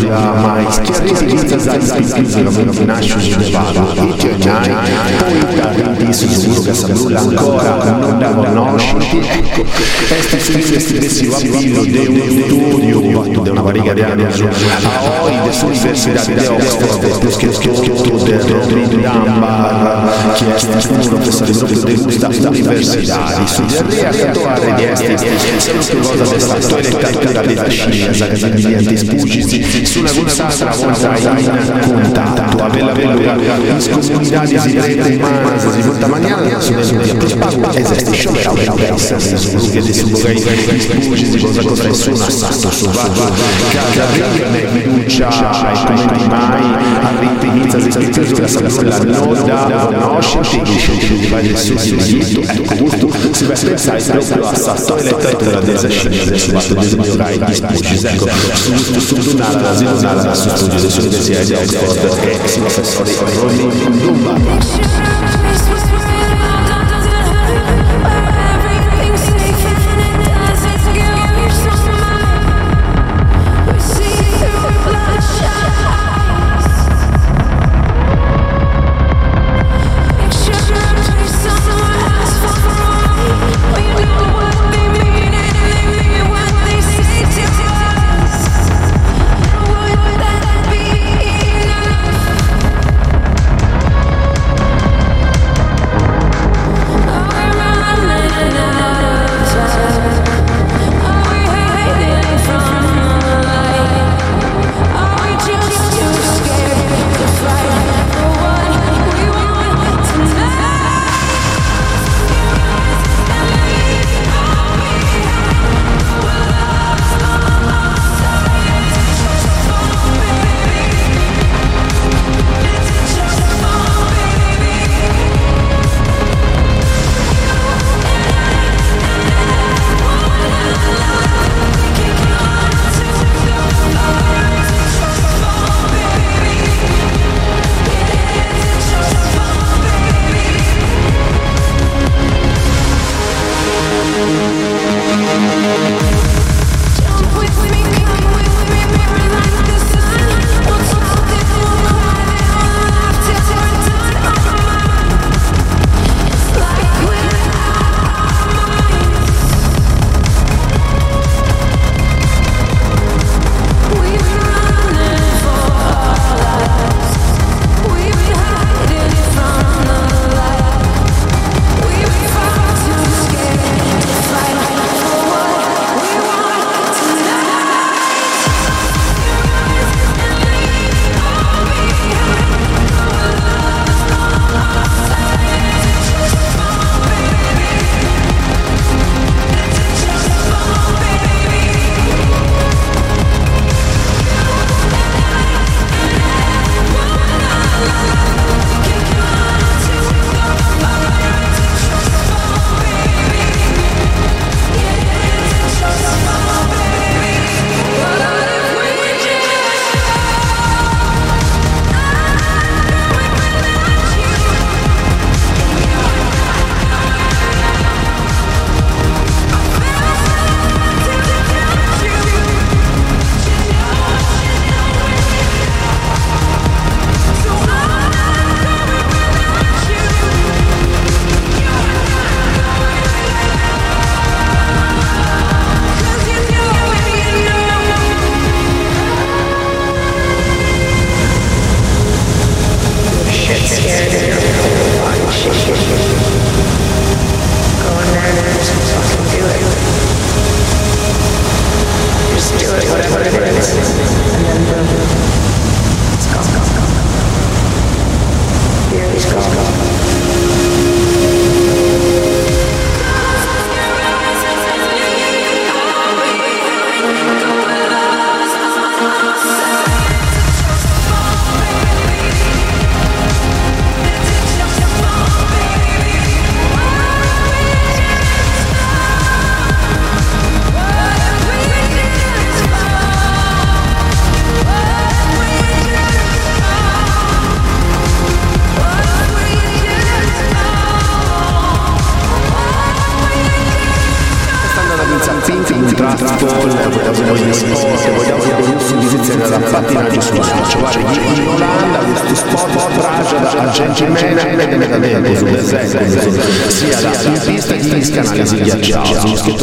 življama iz kjerica zaispitivano našo življavalo. Itio njaj, pojta, ti su iz uroga sa bruljanko, quando conosci, ecco, questi stessi stessi bambini di un studio di da una variga di anni su a oi de sull'università di Oxford, plus di tutto di Dunbar, che è stato un professore proprio di studiare a trovare di esti, sono cosa del fattore tattica della scienza, che diventa espugisi, sulla consacra volta in contatto, avella vello, in comunità di si rende in mano, si porta maniera, di sua, di esiste Szalej persa zasługę dysługańskiej Zburzy zboża kontra suna Sato subato Cada vega negruccia E come mai Avete inizia zespettato La salulla noda Conoscete Il scelto di varie susi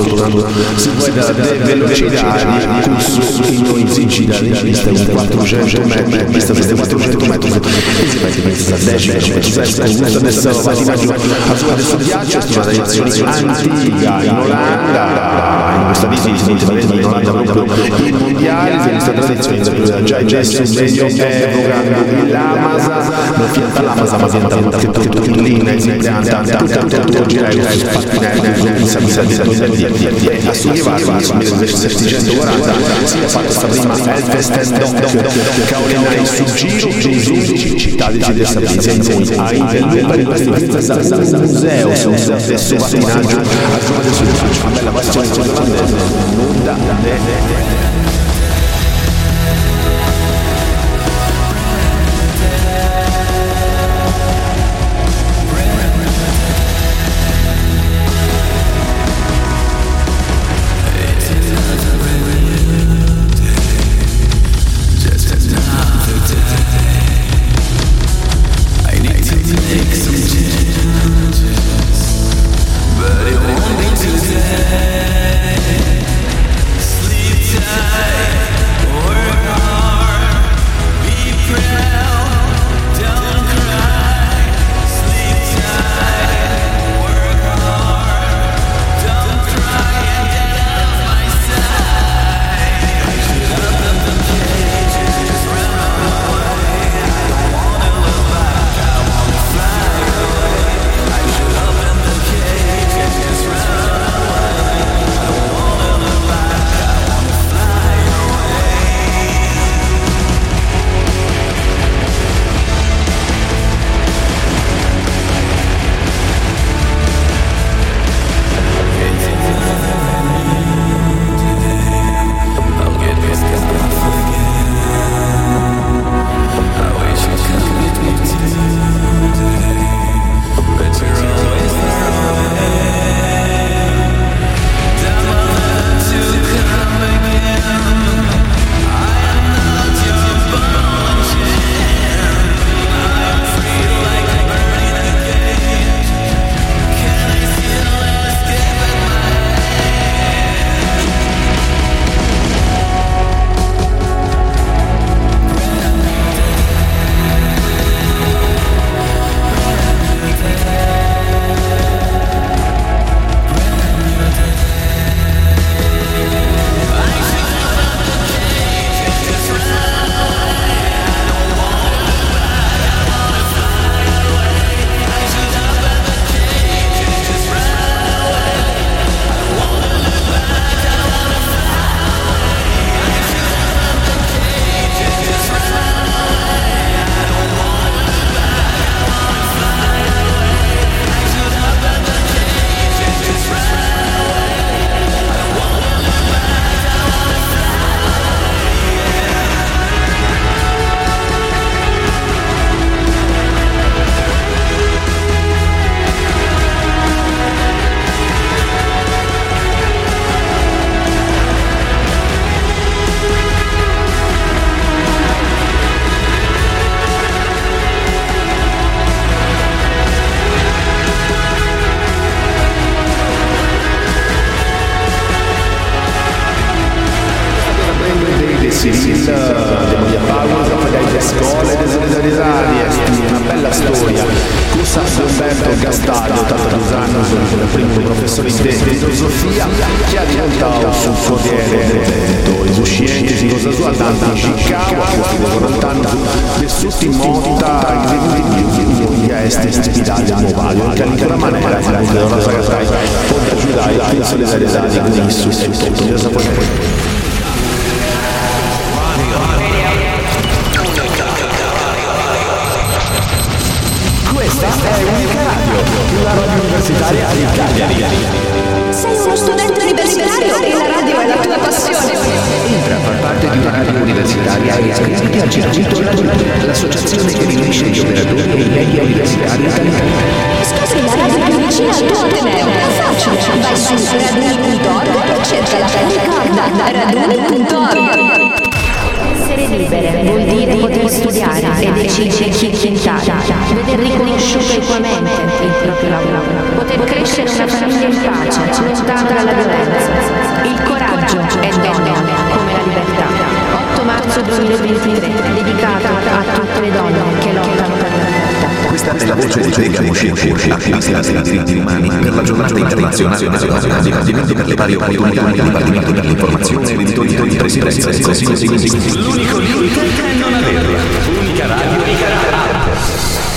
soltanto da velocità di corso in un'inzigida vista un 400 metri vista queste 400 metri e si mette questa decima questa adesso va di maggio a sua adesso viaggio è una tradizione antica in Olanda in questa visita di interviene in Olanda proprio il mondiale se questa tradizione già già in medio epoca l'Amasa non fianta l'Amasa ma fianta che tutto lì in esempio tutta tutta tutta gira e fatti in esempio a Sughivaro, nel 1640, si è fatta questa prima Elfest Doc, Caolinai su giro, Gesù, città di in cui a Intel, per un museo, museo stesso pattinaggio, a Roma del Sud, una bella passione olandese, non da Questa è la voce di Vega Moshe, attivista dei diritti umani per la giornata internazionale Nazionale nazionale Dipartimento per le pari opportunità Dipartimento per l'informazione editoria di presidenza del Consiglio Ministri L'unico limite è non averla. Unica radio, unica radio.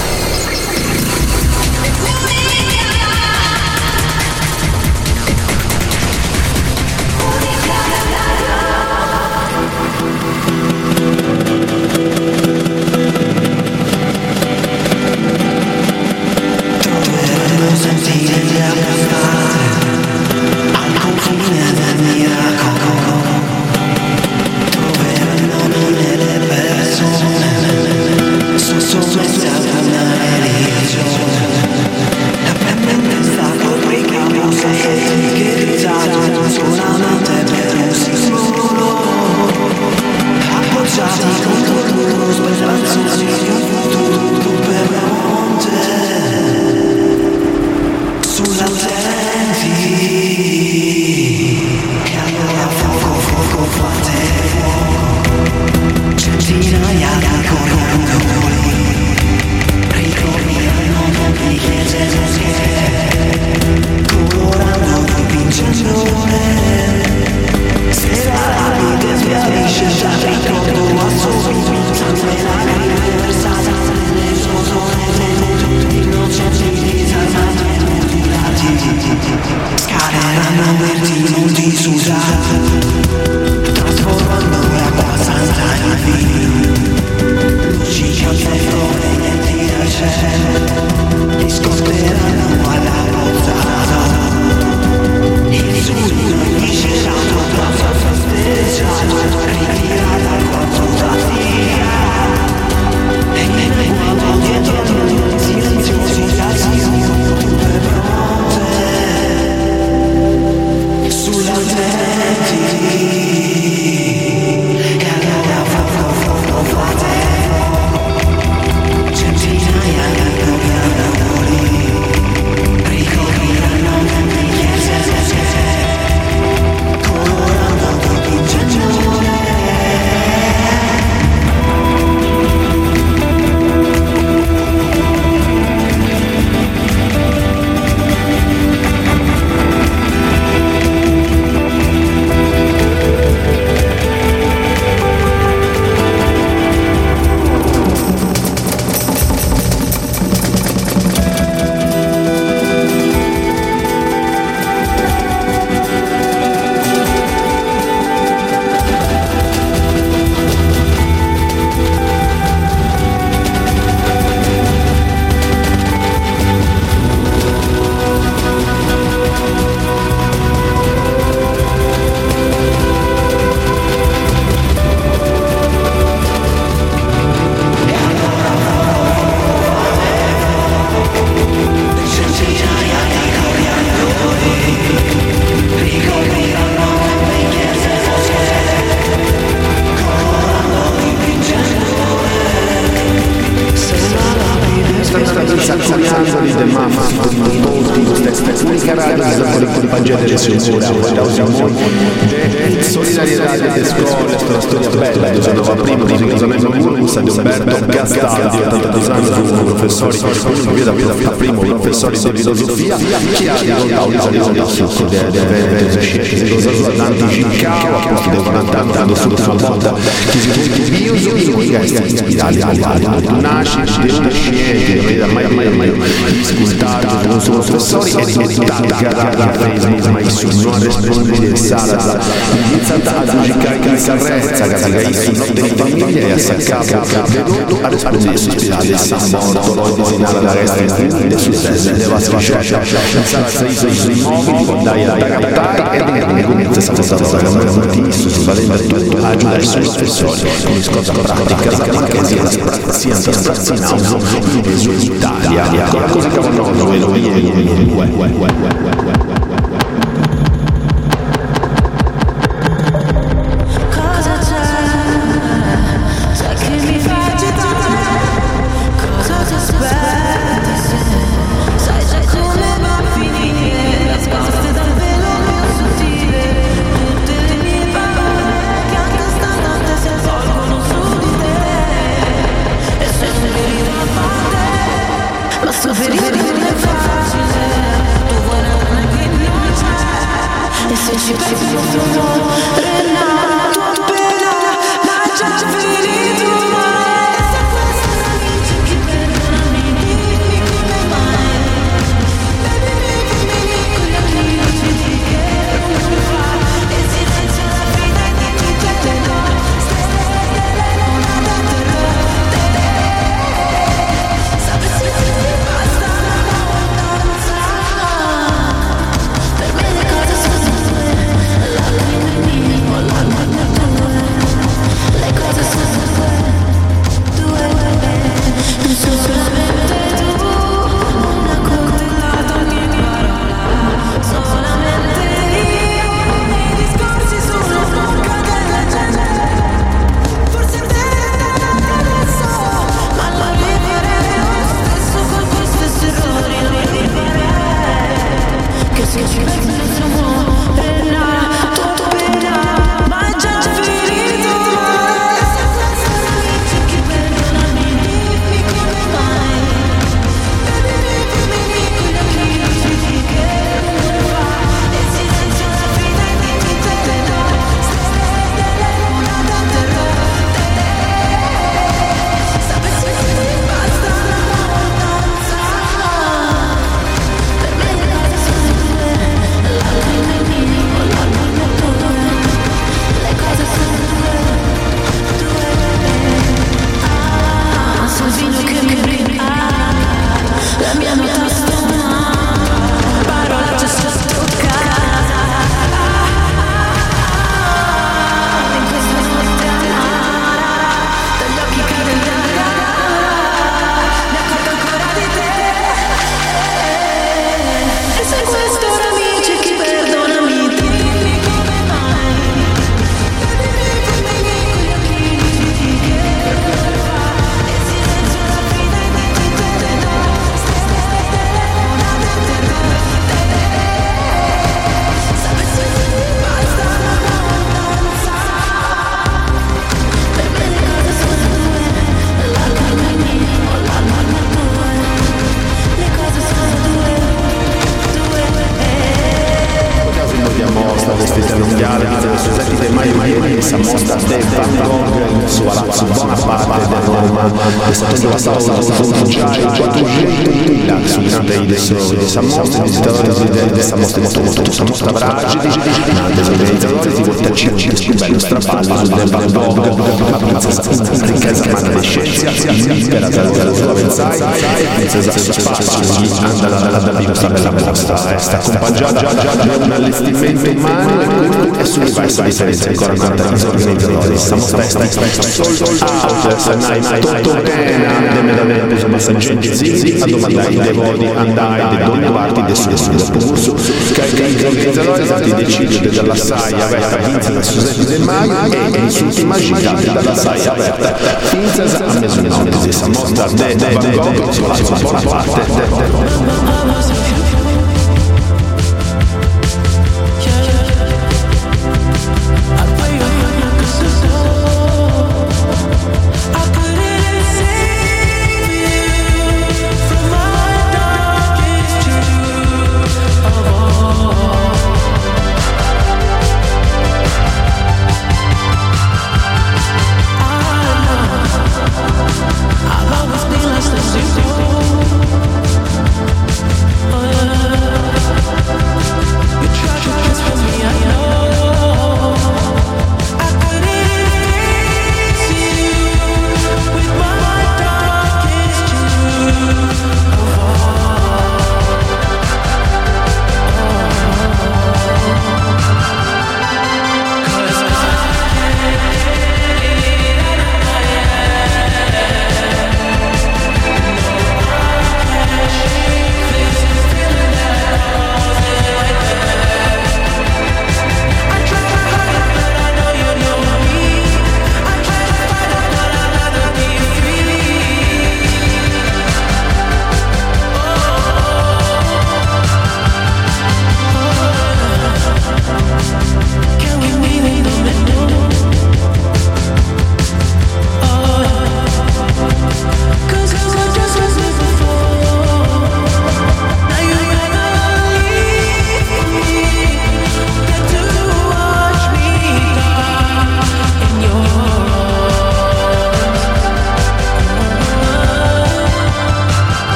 やいいやいや raccontato l'Italia sul succo delle cosa tanti Chicago, a posto di 40 anni, quando sotto una volta che si dice Dio, io sono ispirati, tu nasci, di una scienza, mai mai mai discutato con suoi professori e taggata Facebook, ma su non rispondere di Salazar, iniziata a giudicare in carrezza, che in notte di famiglia e a saccato, venuto a rispondere su spirale, sa morto, poi disegnare la resta in su se deve sfasciare, senza i dai a captare e di comienza a stare stato la notizie, su valendo tutto, a aiutare i suoi professori, con scotta pratica, ma che sia sia sprazzi in in Italia, cosa che non lo vedo io, Cosa gente zizi a domandare dove vuoi andare da ogni parte del suo percorso che il organizzatore ti decide dalla saia aperta pinza Susanna del Maio e insulti magicanti dalla saia aperta pinza a mezzanotte si è mossa da Van Gogh sulla sua parte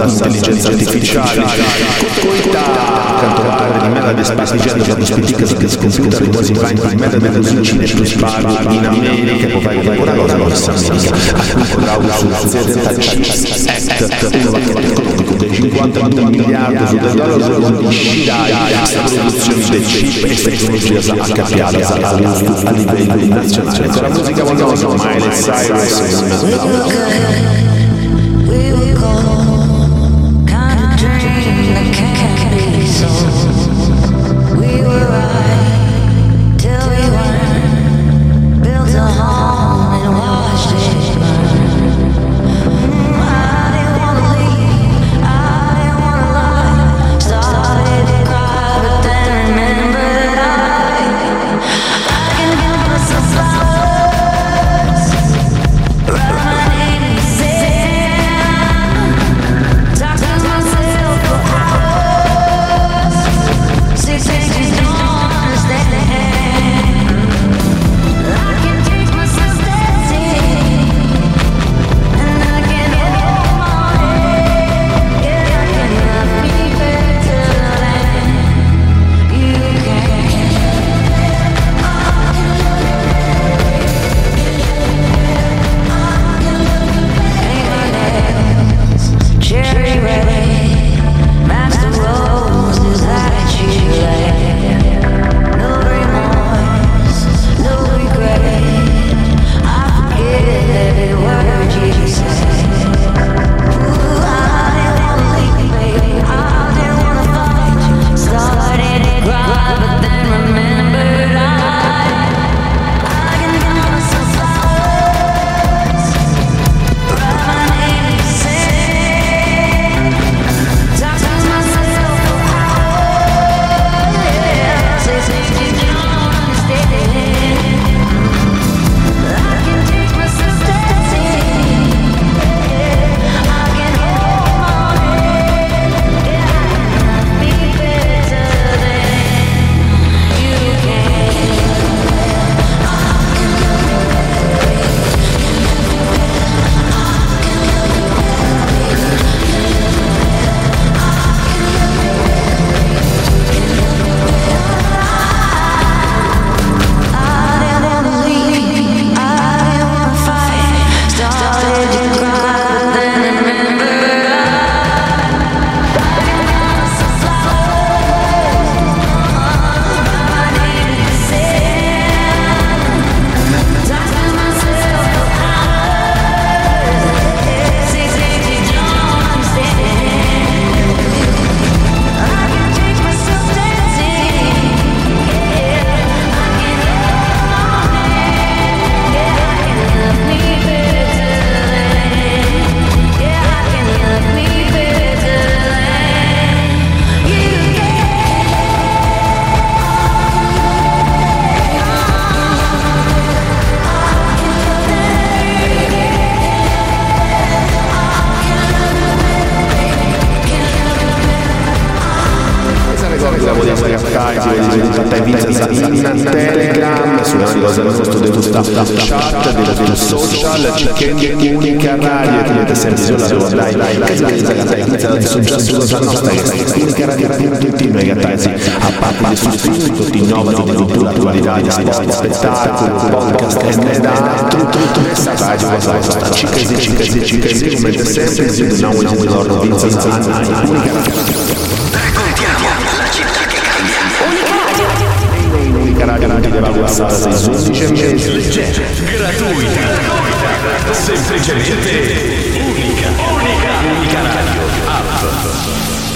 intelligenza artificiale, cantovare di merda di spastigiando la prospettica di computer quasi mai di merda del suicide più sparo in America può fare la ora ora ora sa America Claudio sull'azienda Act una vacanza economico che 52 miliardi su del dollaro di sciaia la produzione del chip e tecnologia HPA a livello nazionale con la musica vogliamo ormai le Cyrus Raccontiamo la città che cambia. Unica radio. Unica radio che deve abbassare semplicemente gratuita. Semplicemente unica. Unica. Unica radio. App.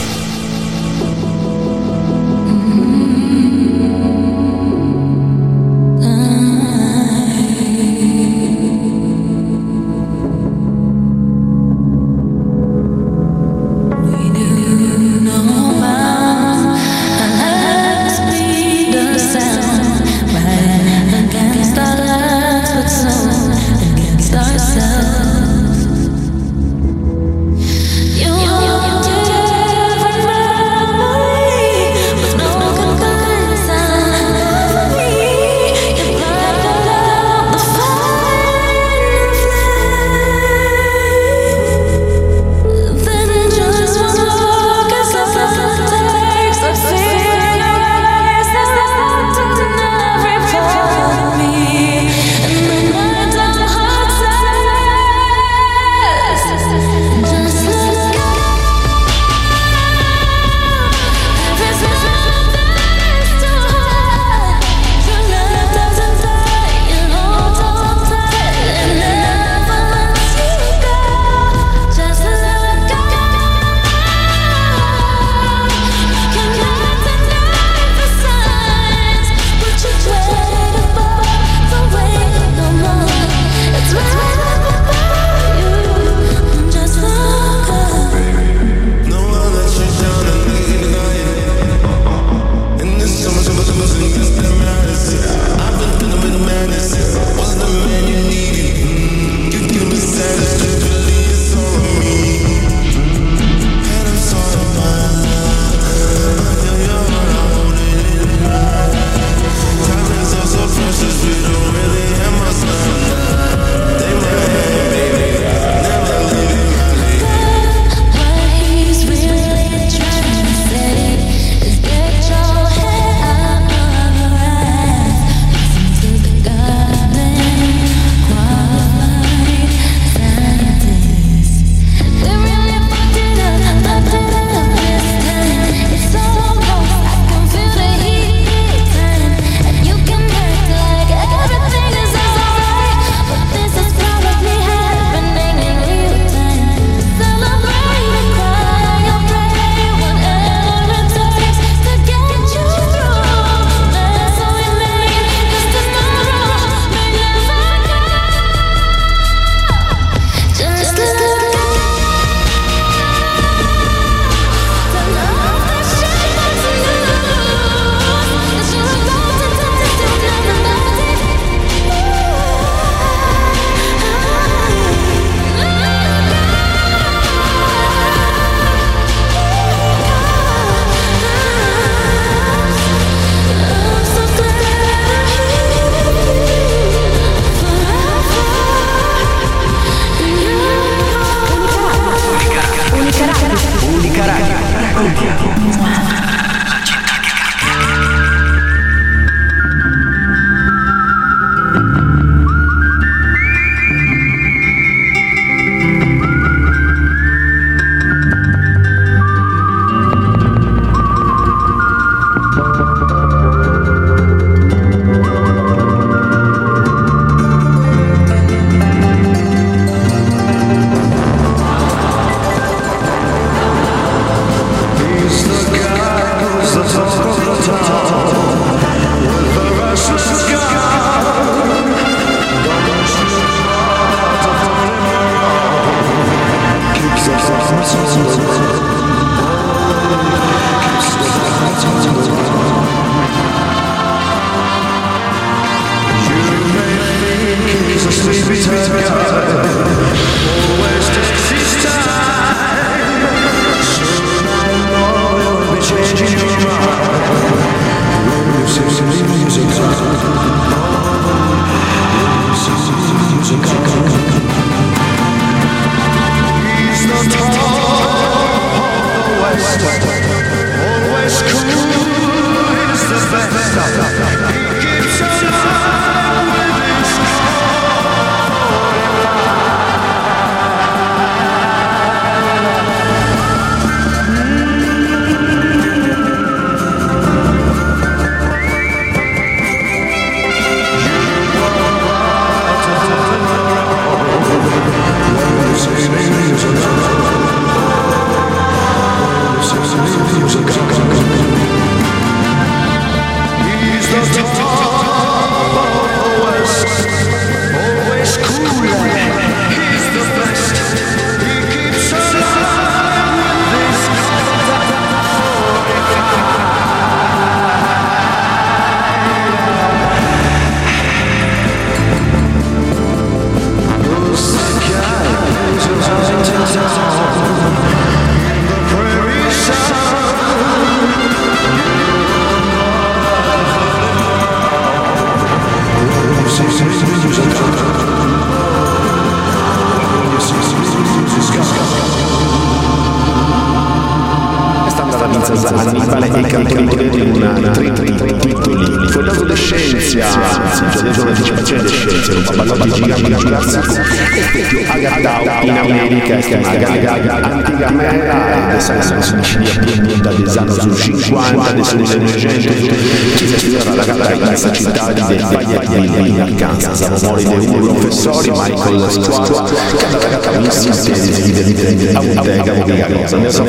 Di cosa ne so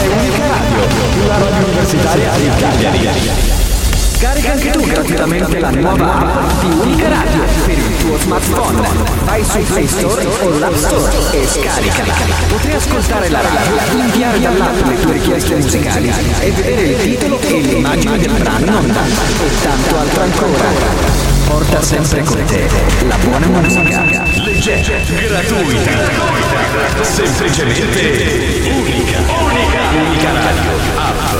Unica Radio, la radio universitaria di Cagliari. Carica anche tu gratuitamente la nuova app di Unica Radio per il tuo smartphone. Vai su Play Store o l'App Store e scaricala. Potrai ascoltare la radio, inviare dall'app le tue richieste musicali e vedere il titolo e l'immagine del brano, tanto altro ancora. Porta sempre con te la buona musica. Leggenda gratuita. Semplicemente unica. Unica. Unica radio. App.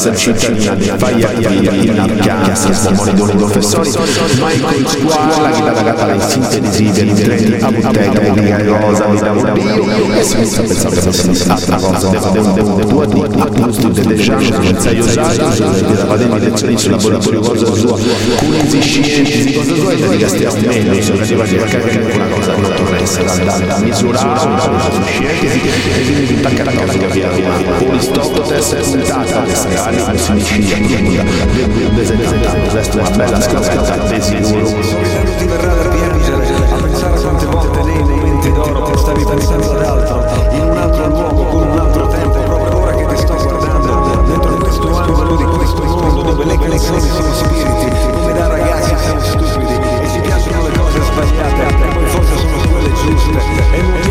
essere cittadina di Faia Piazza, Morridone Professori, Michael Squala, chitarra catalana, sintesi, violino, treni a bottega di rosa di Dio e senza pensare a altra cosa due di apposti delle chance senza io usato da fare lezioni sul laboratorio cosa sua quindi scienze cosa sua e di stiamo meglio sono arrivati a capire una cosa che non tornesse da misurare su scienze e quindi attacca la cosa che abbiamo Aristoteles puntata alle scale con sinicina profonda del resto una bella scaletta di sicuro volte nei momenti d'oro ti stavi pensando ad altro in un altro luogo con un altro tempo proprio ora che ti sto guardando dentro questo angolo di questo mondo dove le canzoni sono spiriti come da ragazzi siamo stupidi e ci piacciono le cose sbagliate e poi forse sono quelle giuste e nuotiamo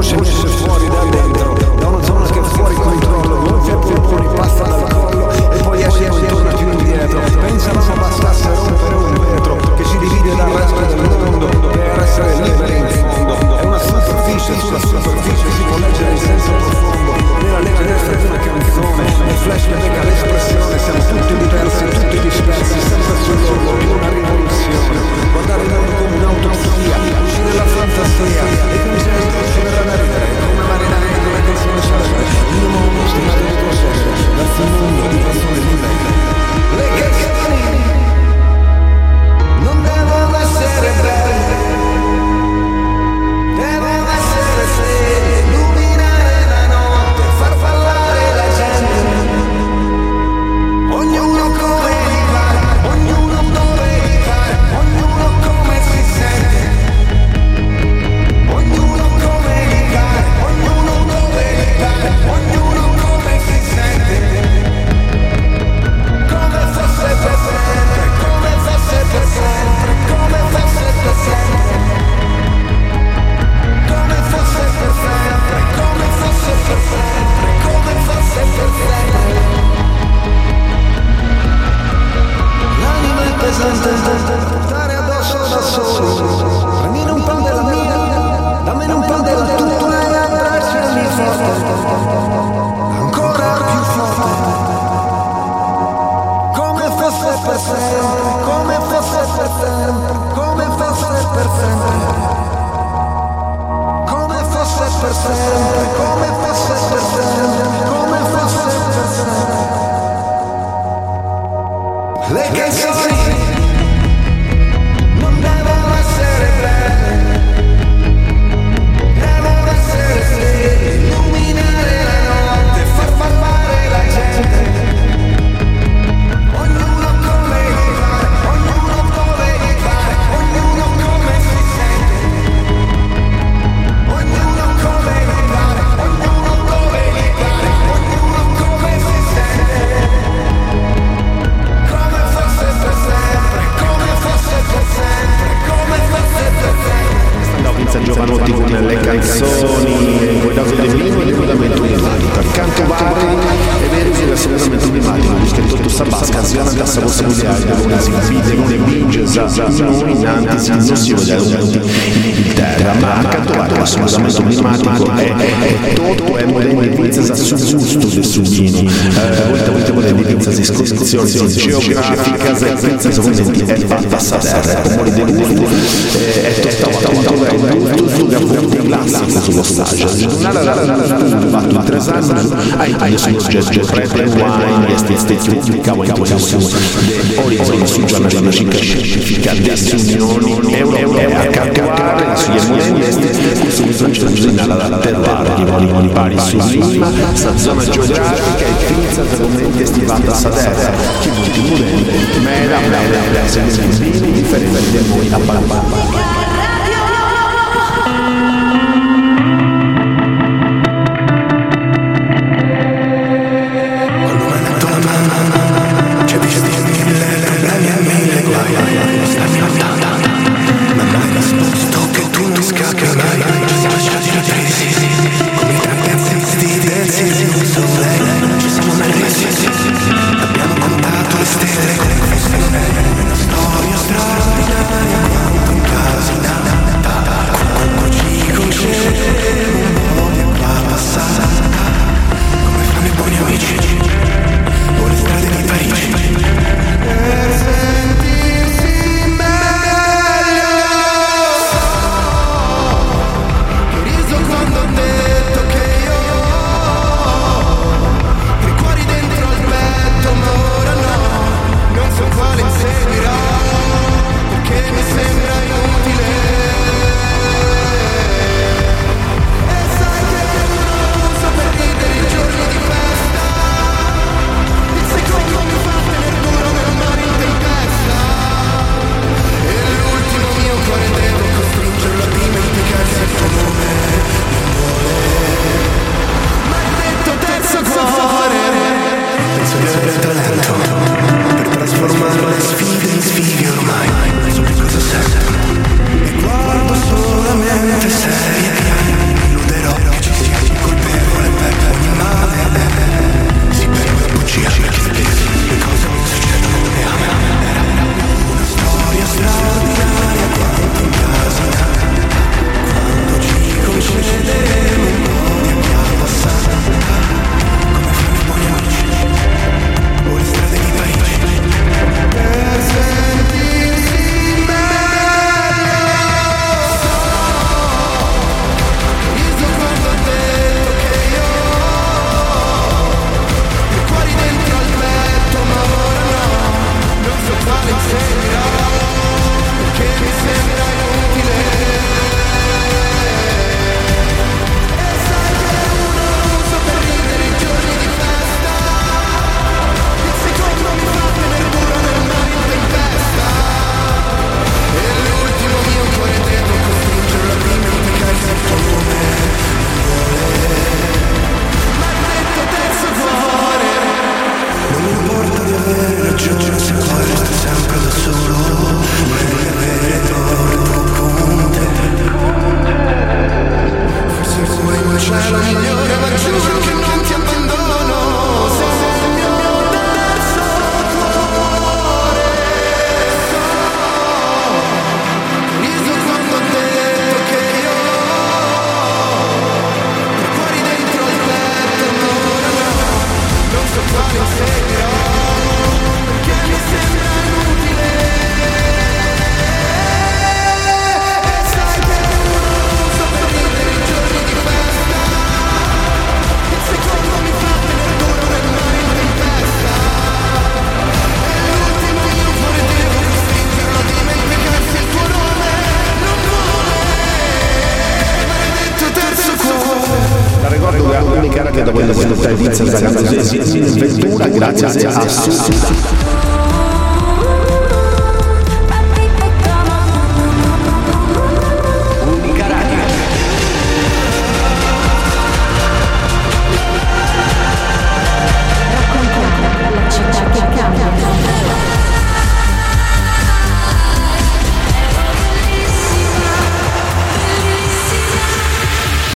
forse invece fuori da dentro, da una zona che è fuori controllo, gonfia i polmoni, passa dal collo e poi esce e torna più indietro. Pensano non bastasse rompere un vetro che si divide dal resto del mondo per essere liberi in fondo. È una superficie, sulla superficie si può leggere il senso profondo, nella legge del una canzone, nel flash che becca l'espressione, siamo tutti escursioni geografica e pizza secondo è fatta a sapere come di gusto è gusto che appunto è classico sullo stage fatto in tre anni hai adesso lo gesto prete wine este este tipica o intuição de horizonte giornalismo scientifica dell'Unione Europea calcolare sugli emozioni este subito alla terra di voli pari sa zona geografica e finza totalmente stivata a Sadera che molti murende mera mera se ne svini differenti da noi. a Palma